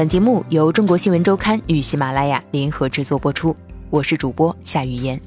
本节目由中国新闻周刊与喜马拉雅联合制作播出，我是主播夏雨嫣。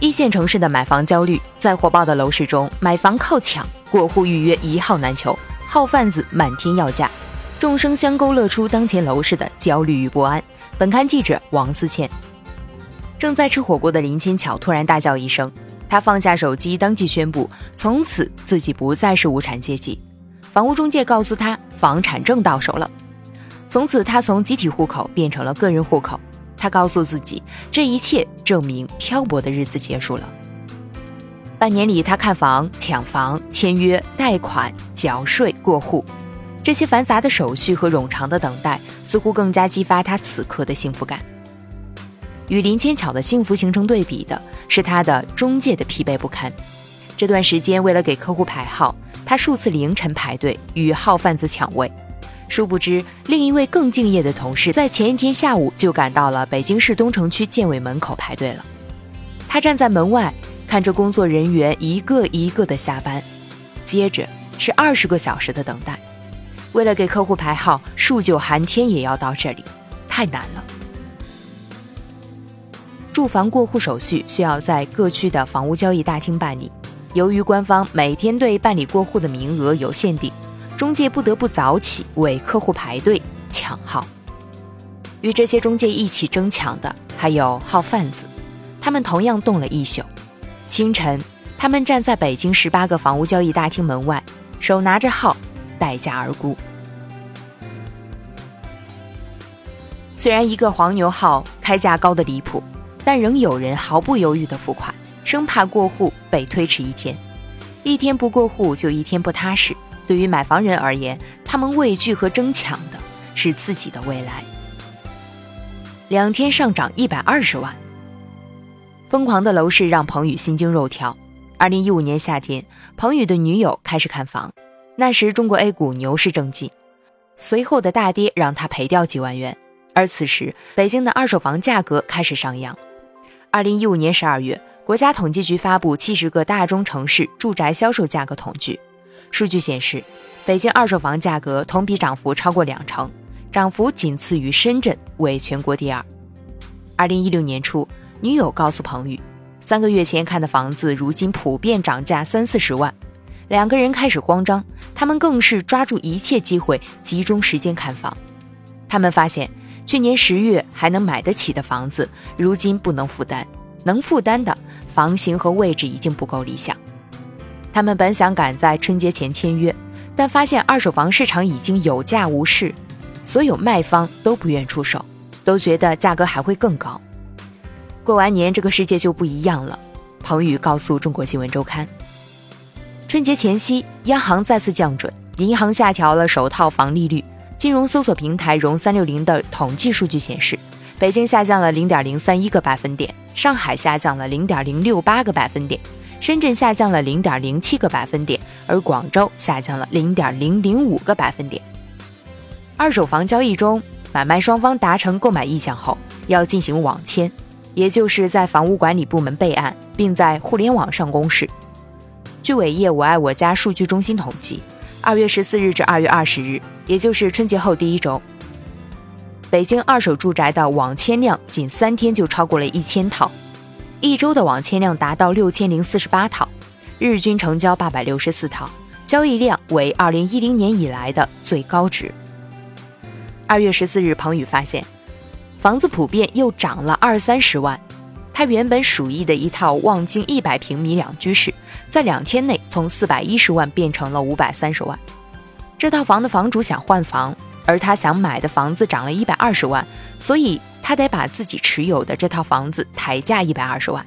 一线城市的买房焦虑，在火爆的楼市中，买房靠抢，过户预约一号难求，号贩子满天要价，众生相勾勒出当前楼市的焦虑与不安。本刊记者王思倩。正在吃火锅的林千巧突然大叫一声，她放下手机，当即宣布从此自己不再是无产阶级。房屋中介告诉他，房产证到手了。从此，他从集体户口变成了个人户口。他告诉自己，这一切证明漂泊的日子结束了。半年里，他看房、抢房、签约、贷款、缴税、过户，这些繁杂的手续和冗长的等待，似乎更加激发他此刻的幸福感。与林千巧的幸福形成对比的是他的中介的疲惫不堪。这段时间，为了给客户排号。他数次凌晨排队与号贩子抢位，殊不知另一位更敬业的同事在前一天下午就赶到了北京市东城区建委门口排队了。他站在门外看着工作人员一个一个的下班，接着是二十个小时的等待。为了给客户排号，数九寒天也要到这里，太难了。住房过户手续需要在各区的房屋交易大厅办理。由于官方每天对办理过户的名额有限定，中介不得不早起为客户排队抢号。与这些中介一起争抢的还有号贩子，他们同样冻了一宿。清晨，他们站在北京十八个房屋交易大厅门外，手拿着号，待价而沽。虽然一个黄牛号开价高的离谱，但仍有人毫不犹豫地付款。生怕过户被推迟一天，一天不过户就一天不踏实。对于买房人而言，他们畏惧和争抢的是自己的未来。两天上涨一百二十万，疯狂的楼市让彭宇心惊肉跳。二零一五年夏天，彭宇的女友开始看房，那时中国 A 股牛市正劲，随后的大跌让他赔掉几万元。而此时，北京的二手房价格开始上扬。二零一五年十二月。国家统计局发布七十个大中城市住宅销售价格统计，数据显示，北京二手房价格同比涨幅超过两成，涨幅仅次于深圳，为全国第二。二零一六年初，女友告诉彭宇，三个月前看的房子，如今普遍涨价三四十万，两个人开始慌张，他们更是抓住一切机会，集中时间看房。他们发现，去年十月还能买得起的房子，如今不能负担。能负担的房型和位置已经不够理想，他们本想赶在春节前签约，但发现二手房市场已经有价无市，所有卖方都不愿出手，都觉得价格还会更高。过完年这个世界就不一样了，彭宇告诉中国新闻周刊。春节前夕，央行再次降准，银行下调了首套房利率。金融搜索平台融三六零的统计数据显示。北京下降了零点零三一个百分点，上海下降了零点零六八个百分点，深圳下降了零点零七个百分点，而广州下降了零点零零五个百分点。二手房交易中，买卖双方达成购买意向后，要进行网签，也就是在房屋管理部门备案，并在互联网上公示。据伟业我爱我家数据中心统计，二月十四日至二月二十日，也就是春节后第一周。北京二手住宅的网签量仅三天就超过了一千套，一周的网签量达到六千零四十八套，日均成交八百六十四套，交易量为二零一零年以来的最高值。二月十四日，彭宇发现房子普遍又涨了二三十万，他原本属意的一套望京一百平米两居室，在两天内从四百一十万变成了五百三十万，这套房的房主想换房。而他想买的房子涨了一百二十万，所以他得把自己持有的这套房子抬价一百二十万，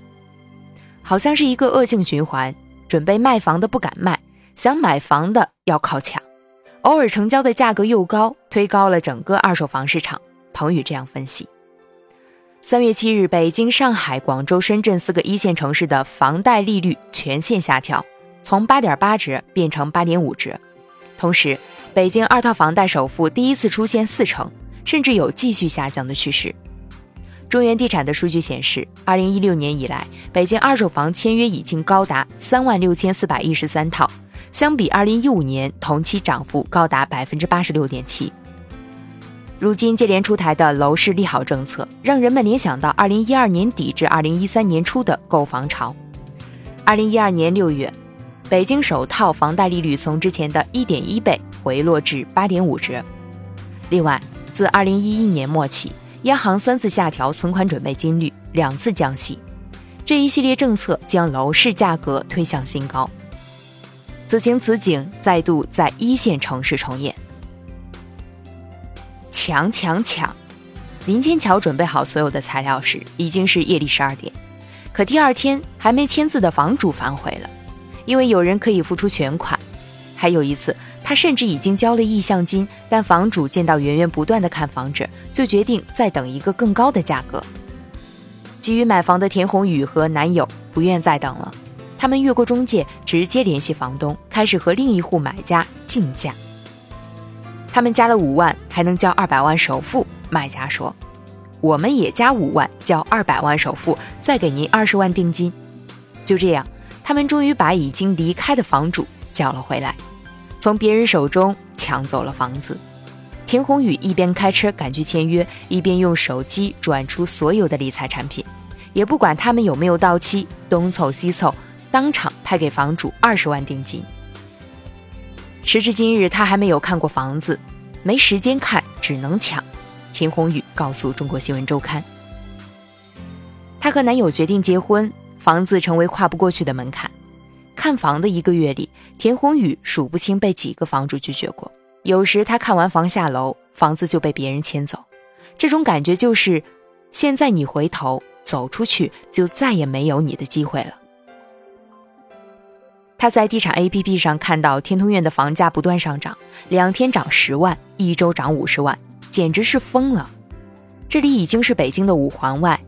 好像是一个恶性循环。准备卖房的不敢卖，想买房的要靠抢，偶尔成交的价格又高，推高了整个二手房市场。彭宇这样分析：三月七日，北京、上海、广州、深圳四个一线城市的房贷利率全线下调，从八点八折变成八点五折，同时。北京二套房贷首付第一次出现四成，甚至有继续下降的趋势。中原地产的数据显示，二零一六年以来，北京二手房签约已经高达三万六千四百一十三套，相比二零一五年同期涨幅高达百分之八十六点七。如今接连出台的楼市利好政策，让人们联想到二零一二年底至二零一三年初的购房潮。二零一二年六月，北京首套房贷利率从之前的一点一倍回落至八点五折。另外，自二零一一年末起，央行三次下调存款准备金率，两次降息，这一系列政策将楼市价格推向新高。此情此景再度在一线城市重演。抢抢抢！林千桥准备好所有的材料时，已经是夜里十二点。可第二天还没签字的房主反悔了，因为有人可以付出全款。还有一次，他甚至已经交了意向金，但房主见到源源不断的看房者，就决定再等一个更高的价格。急于买房的田宏宇和男友不愿再等了，他们越过中介，直接联系房东，开始和另一户买家竞价。他们加了五万，还能交二百万首付。卖家说。我们也加五万，交二百万首付，再给您二十万定金。就这样，他们终于把已经离开的房主叫了回来，从别人手中抢走了房子。田宏宇一边开车赶去签约，一边用手机转出所有的理财产品，也不管他们有没有到期，东凑西凑，当场拍给房主二十万定金。时至今日，他还没有看过房子，没时间看，只能抢。田宏宇告诉中国新闻周刊，她和男友决定结婚，房子成为跨不过去的门槛。看房的一个月里，田宏宇数不清被几个房主拒绝过。有时他看完房下楼，房子就被别人牵走。这种感觉就是，现在你回头走出去，就再也没有你的机会了。他在地产 APP 上看到天通苑的房价不断上涨，两天涨十万，一周涨五十万。简直是疯了！这里已经是北京的五环外。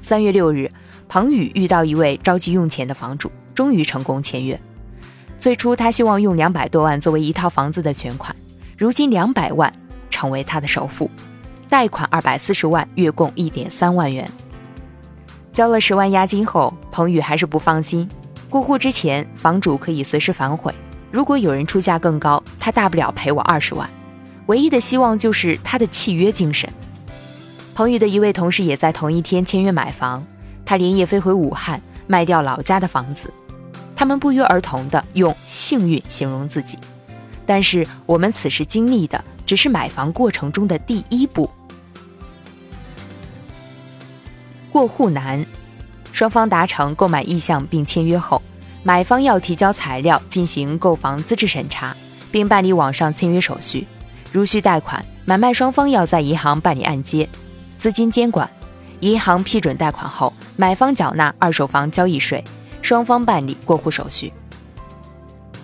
三月六日，彭宇遇到一位着急用钱的房主，终于成功签约。最初他希望用两百多万作为一套房子的全款，如今两百万成为他的首付，贷款二百四十万，月供一点三万元。交了十万押金后，彭宇还是不放心。过户之前，房主可以随时反悔，如果有人出价更高，他大不了赔我二十万。唯一的希望就是他的契约精神。彭宇的一位同事也在同一天签约买房，他连夜飞回武汉卖掉老家的房子。他们不约而同地用幸运形容自己。但是我们此时经历的只是买房过程中的第一步。过户难，双方达成购买意向并签约后，买方要提交材料进行购房资质审查，并办理网上签约手续。如需贷款，买卖双方要在银行办理按揭、资金监管，银行批准贷款后，买方缴纳二手房交易税，双方办理过户手续。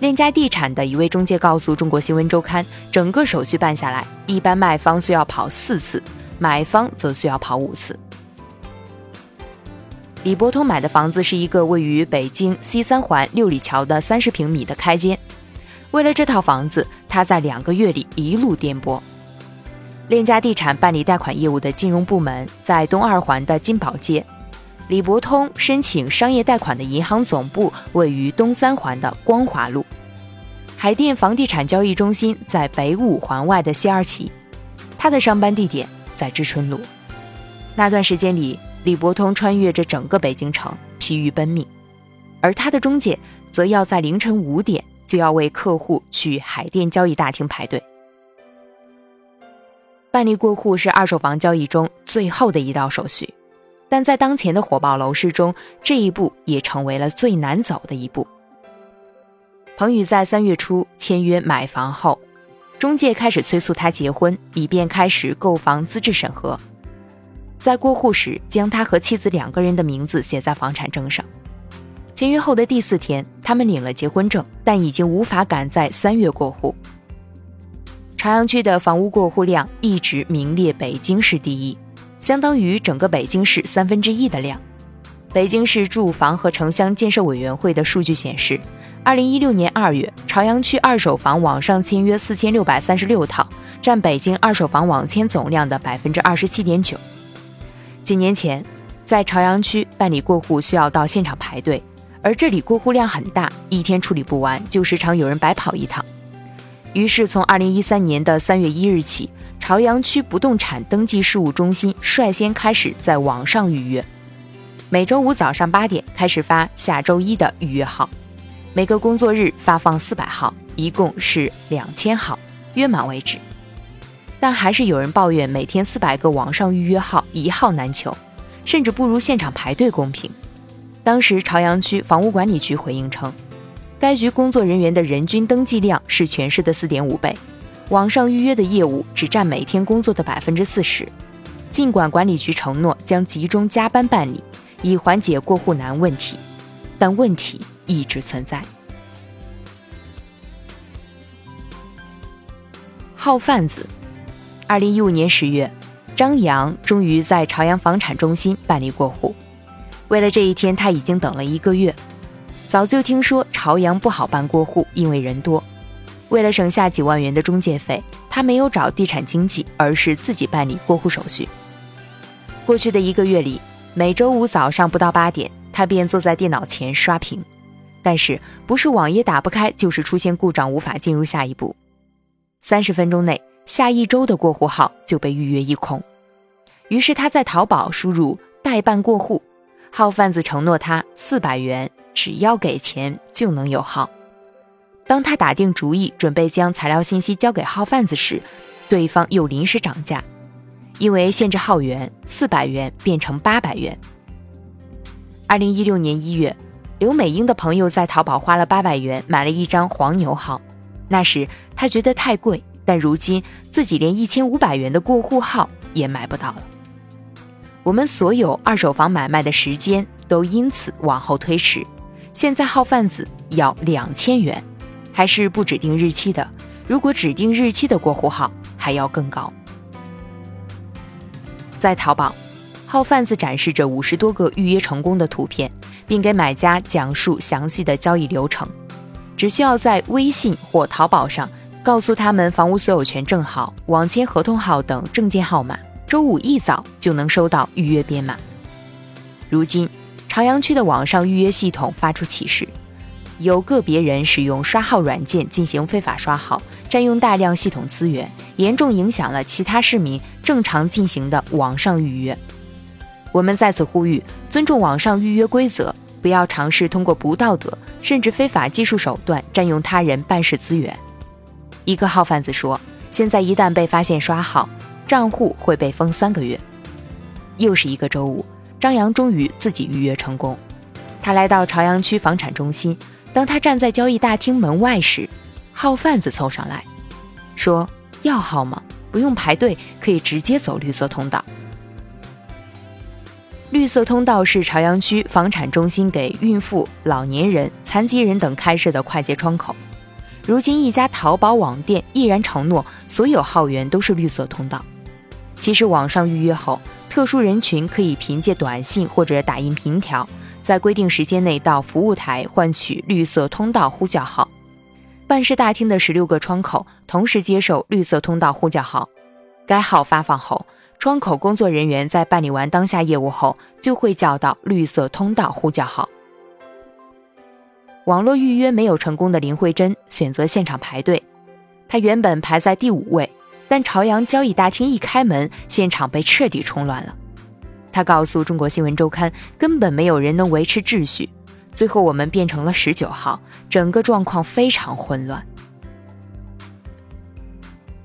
链家地产的一位中介告诉中国新闻周刊，整个手续办下来，一般卖方需要跑四次，买方则需要跑五次。李伯通买的房子是一个位于北京西三环六里桥的三十平米的开间。为了这套房子，他在两个月里一路颠簸。链家地产办理贷款业务的金融部门在东二环的金宝街，李伯通申请商业贷款的银行总部位于东三环的光华路，海淀房地产交易中心在北五环外的西二旗，他的上班地点在知春路。那段时间里，李伯通穿越着整个北京城，疲于奔命，而他的中介则要在凌晨五点。就要为客户去海淀交易大厅排队办理过户，是二手房交易中最后的一道手续，但在当前的火爆楼市中，这一步也成为了最难走的一步。彭宇在三月初签约买房后，中介开始催促他结婚，以便开始购房资质审核，在过户时将他和妻子两个人的名字写在房产证上。签约后的第四天，他们领了结婚证，但已经无法赶在三月过户。朝阳区的房屋过户量一直名列北京市第一，相当于整个北京市三分之一的量。北京市住房和城乡建设委员会的数据显示，二零一六年二月，朝阳区二手房网上签约四千六百三十六套，占北京二手房网签总量的百分之二十七点九。几年前，在朝阳区办理过户需要到现场排队。而这里过户量很大，一天处理不完，就时常有人白跑一趟。于是，从二零一三年的三月一日起，朝阳区不动产登记事务中心率先开始在网上预约，每周五早上八点开始发下周一的预约号，每个工作日发放四百号，一共是两千号，约满为止。但还是有人抱怨每天四百个网上预约号一号难求，甚至不如现场排队公平。当时朝阳区房屋管理局回应称。该局工作人员的人均登记量是全市的四点五倍，网上预约的业务只占每天工作的百分之四十。尽管管理局承诺将集中加班办理，以缓解过户难问题，但问题一直存在。号贩子，二零一五年十月，张扬终于在朝阳房产中心办理过户。为了这一天，他已经等了一个月。早就听说朝阳不好办过户，因为人多。为了省下几万元的中介费，他没有找地产经纪，而是自己办理过户手续。过去的一个月里，每周五早上不到八点，他便坐在电脑前刷屏。但是不是网页打不开，就是出现故障，无法进入下一步。三十分钟内，下一周的过户号就被预约一空。于是他在淘宝输入“代办过户”，号贩子承诺他四百元。只要给钱就能有号。当他打定主意准备将材料信息交给号贩子时，对方又临时涨价，因为限制号源，四百元变成八百元。二零一六年一月，刘美英的朋友在淘宝花了八百元买了一张黄牛号，那时他觉得太贵，但如今自己连一千五百元的过户号也买不到了。我们所有二手房买卖的时间都因此往后推迟。现在号贩子要两千元，还是不指定日期的。如果指定日期的过户号还要更高。在淘宝，号贩子展示着五十多个预约成功的图片，并给买家讲述详细的交易流程。只需要在微信或淘宝上告诉他们房屋所有权证号、网签合同号等证件号码，周五一早就能收到预约编码。如今。朝阳区的网上预约系统发出启示，有个别人使用刷号软件进行非法刷号，占用大量系统资源，严重影响了其他市民正常进行的网上预约。我们在此呼吁，尊重网上预约规则，不要尝试通过不道德甚至非法技术手段占用他人办事资源。一个号贩子说：“现在一旦被发现刷号，账户会被封三个月。”又是一个周五。张扬终于自己预约成功，他来到朝阳区房产中心。当他站在交易大厅门外时，号贩子凑上来，说：“要号吗？不用排队，可以直接走绿色通道。”绿色通道是朝阳区房产中心给孕妇、老年人、残疾人等开设的快捷窗口。如今，一家淘宝网店毅然承诺，所有号源都是绿色通道。其实，网上预约后。特殊人群可以凭借短信或者打印凭条，在规定时间内到服务台换取绿色通道呼叫号。办事大厅的十六个窗口同时接受绿色通道呼叫号。该号发放后，窗口工作人员在办理完当下业务后，就会叫到绿色通道呼叫号。网络预约没有成功的林慧珍选择现场排队，她原本排在第五位。但朝阳交易大厅一开门，现场被彻底冲乱了。他告诉中国新闻周刊，根本没有人能维持秩序。最后我们变成了十九号，整个状况非常混乱，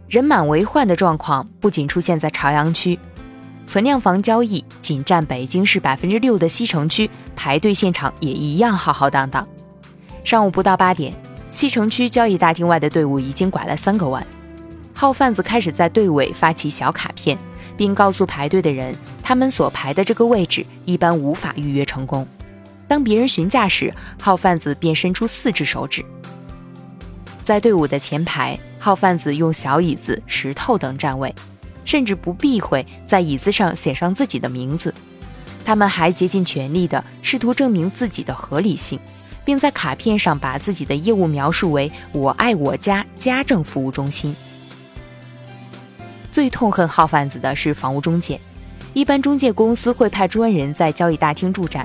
人满为患的状况不仅出现在朝阳区，存量房交易仅占北京市百分之六的西城区，排队现场也一样浩浩荡荡。上午不到八点，西城区交易大厅外的队伍已经拐了三个弯。号贩子开始在队尾发起小卡片，并告诉排队的人，他们所排的这个位置一般无法预约成功。当别人询价时，号贩子便伸出四只手指。在队伍的前排，号贩子用小椅子、石头等占位，甚至不避讳在椅子上写上自己的名字。他们还竭尽全力地试图证明自己的合理性，并在卡片上把自己的业务描述为“我爱我家家政服务中心”。最痛恨号贩子的是房屋中介，一般中介公司会派专人在交易大厅驻站，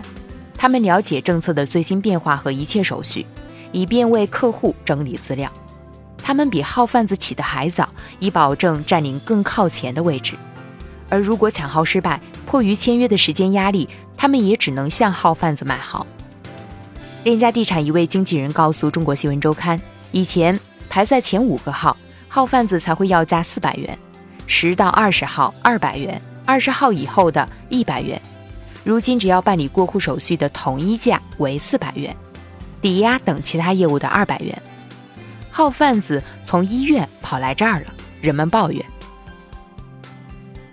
他们了解政策的最新变化和一切手续，以便为客户整理资料。他们比号贩子起得还早，以保证占领更靠前的位置。而如果抢号失败，迫于签约的时间压力，他们也只能向号贩子买号。链家地产一位经纪人告诉中国新闻周刊，以前排在前五个号，号贩子才会要价四百元，十到二十号二百元，二十号以后的一百元。如今只要办理过户手续的统一价为四百元，抵押等其他业务的二百元。号贩子从医院跑来这儿了，人们抱怨。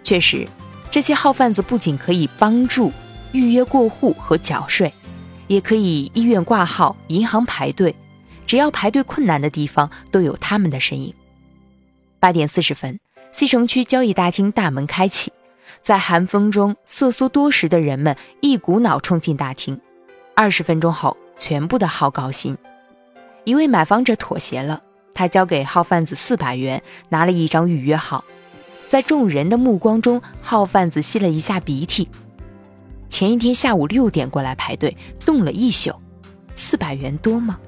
确实，这些号贩子不仅可以帮助预约过户和缴税，也可以医院挂号、银行排队，只要排队困难的地方都有他们的身影。八点四十分西城区交易大厅大门开启。在寒风中瑟缩多时的人们一股脑冲进大厅，二十分钟后，全部的号告罄。一位买房者妥协了，他交给号贩子四百元，拿了一张预约号。在众人的目光中，号贩子吸了一下鼻涕。前一天下午六点过来排队，冻了一宿，四百元多吗？